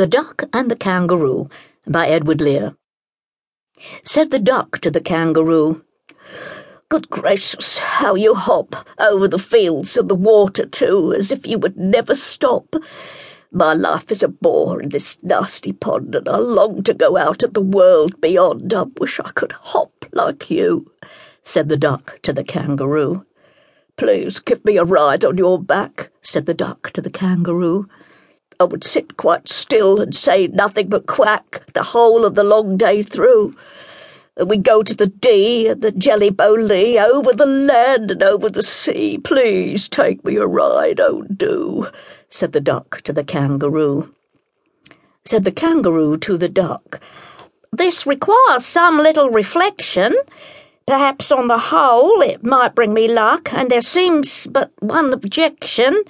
The Duck and the Kangaroo by Edward Lear. Said the duck to the kangaroo, Good gracious, how you hop over the fields and the water too, as if you would never stop. My life is a bore in this nasty pond, and I long to go out at the world beyond. I wish I could hop like you, said the duck to the kangaroo. Please give me a ride on your back, said the duck to the kangaroo. I would sit quite still and say nothing but quack the whole of the long day through. And we go to the Dee and the Jelly Bo Lee, over the land and over the sea. Please take me a ride, oh do, said the duck to the kangaroo. Said the kangaroo to the duck, This requires some little reflection. Perhaps on the whole it might bring me luck, and there seems but one objection,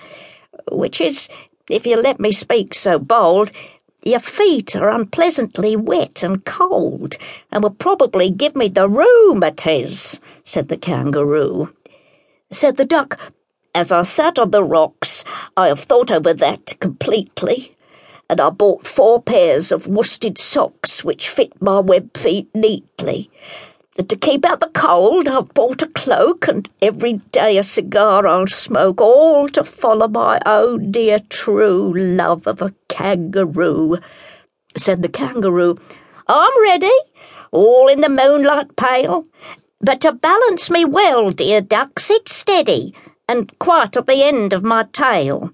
which is if you let me speak so bold, your feet are unpleasantly wet and cold, and will probably give me the rheumatiz, said the kangaroo. Said the duck, As I sat on the rocks, I have thought over that completely, and I bought four pairs of worsted socks which fit my web feet neatly. To keep out the cold, I've bought a cloak, and every day a cigar I'll smoke, all to follow my own dear true love of a kangaroo. Said the kangaroo, I'm ready, all in the moonlight pale, but to balance me well, dear duck, sit steady, and quite at the end of my tail.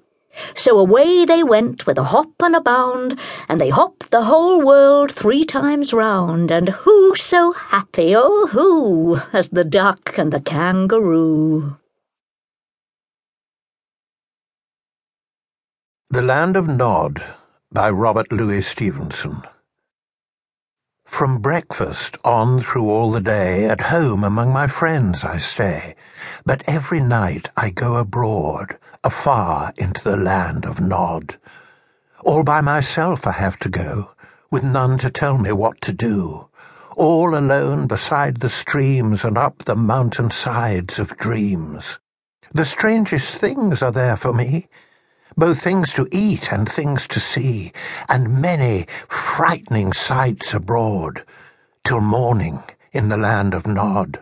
So away they went with a hop and a bound, and they hopped the whole world three times round, and who so happy, oh who, as the duck and the kangaroo? The Land of Nod by Robert Louis Stevenson from breakfast on through all the day, at home among my friends I stay. But every night I go abroad, afar into the land of Nod. All by myself I have to go, with none to tell me what to do. All alone beside the streams and up the mountain sides of dreams. The strangest things are there for me both things to eat and things to see, and many frightening sights abroad, till morning in the land of Nod.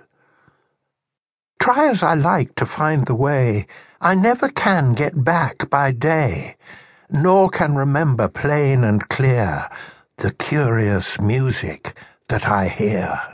Try as I like to find the way, I never can get back by day, nor can remember plain and clear the curious music that I hear.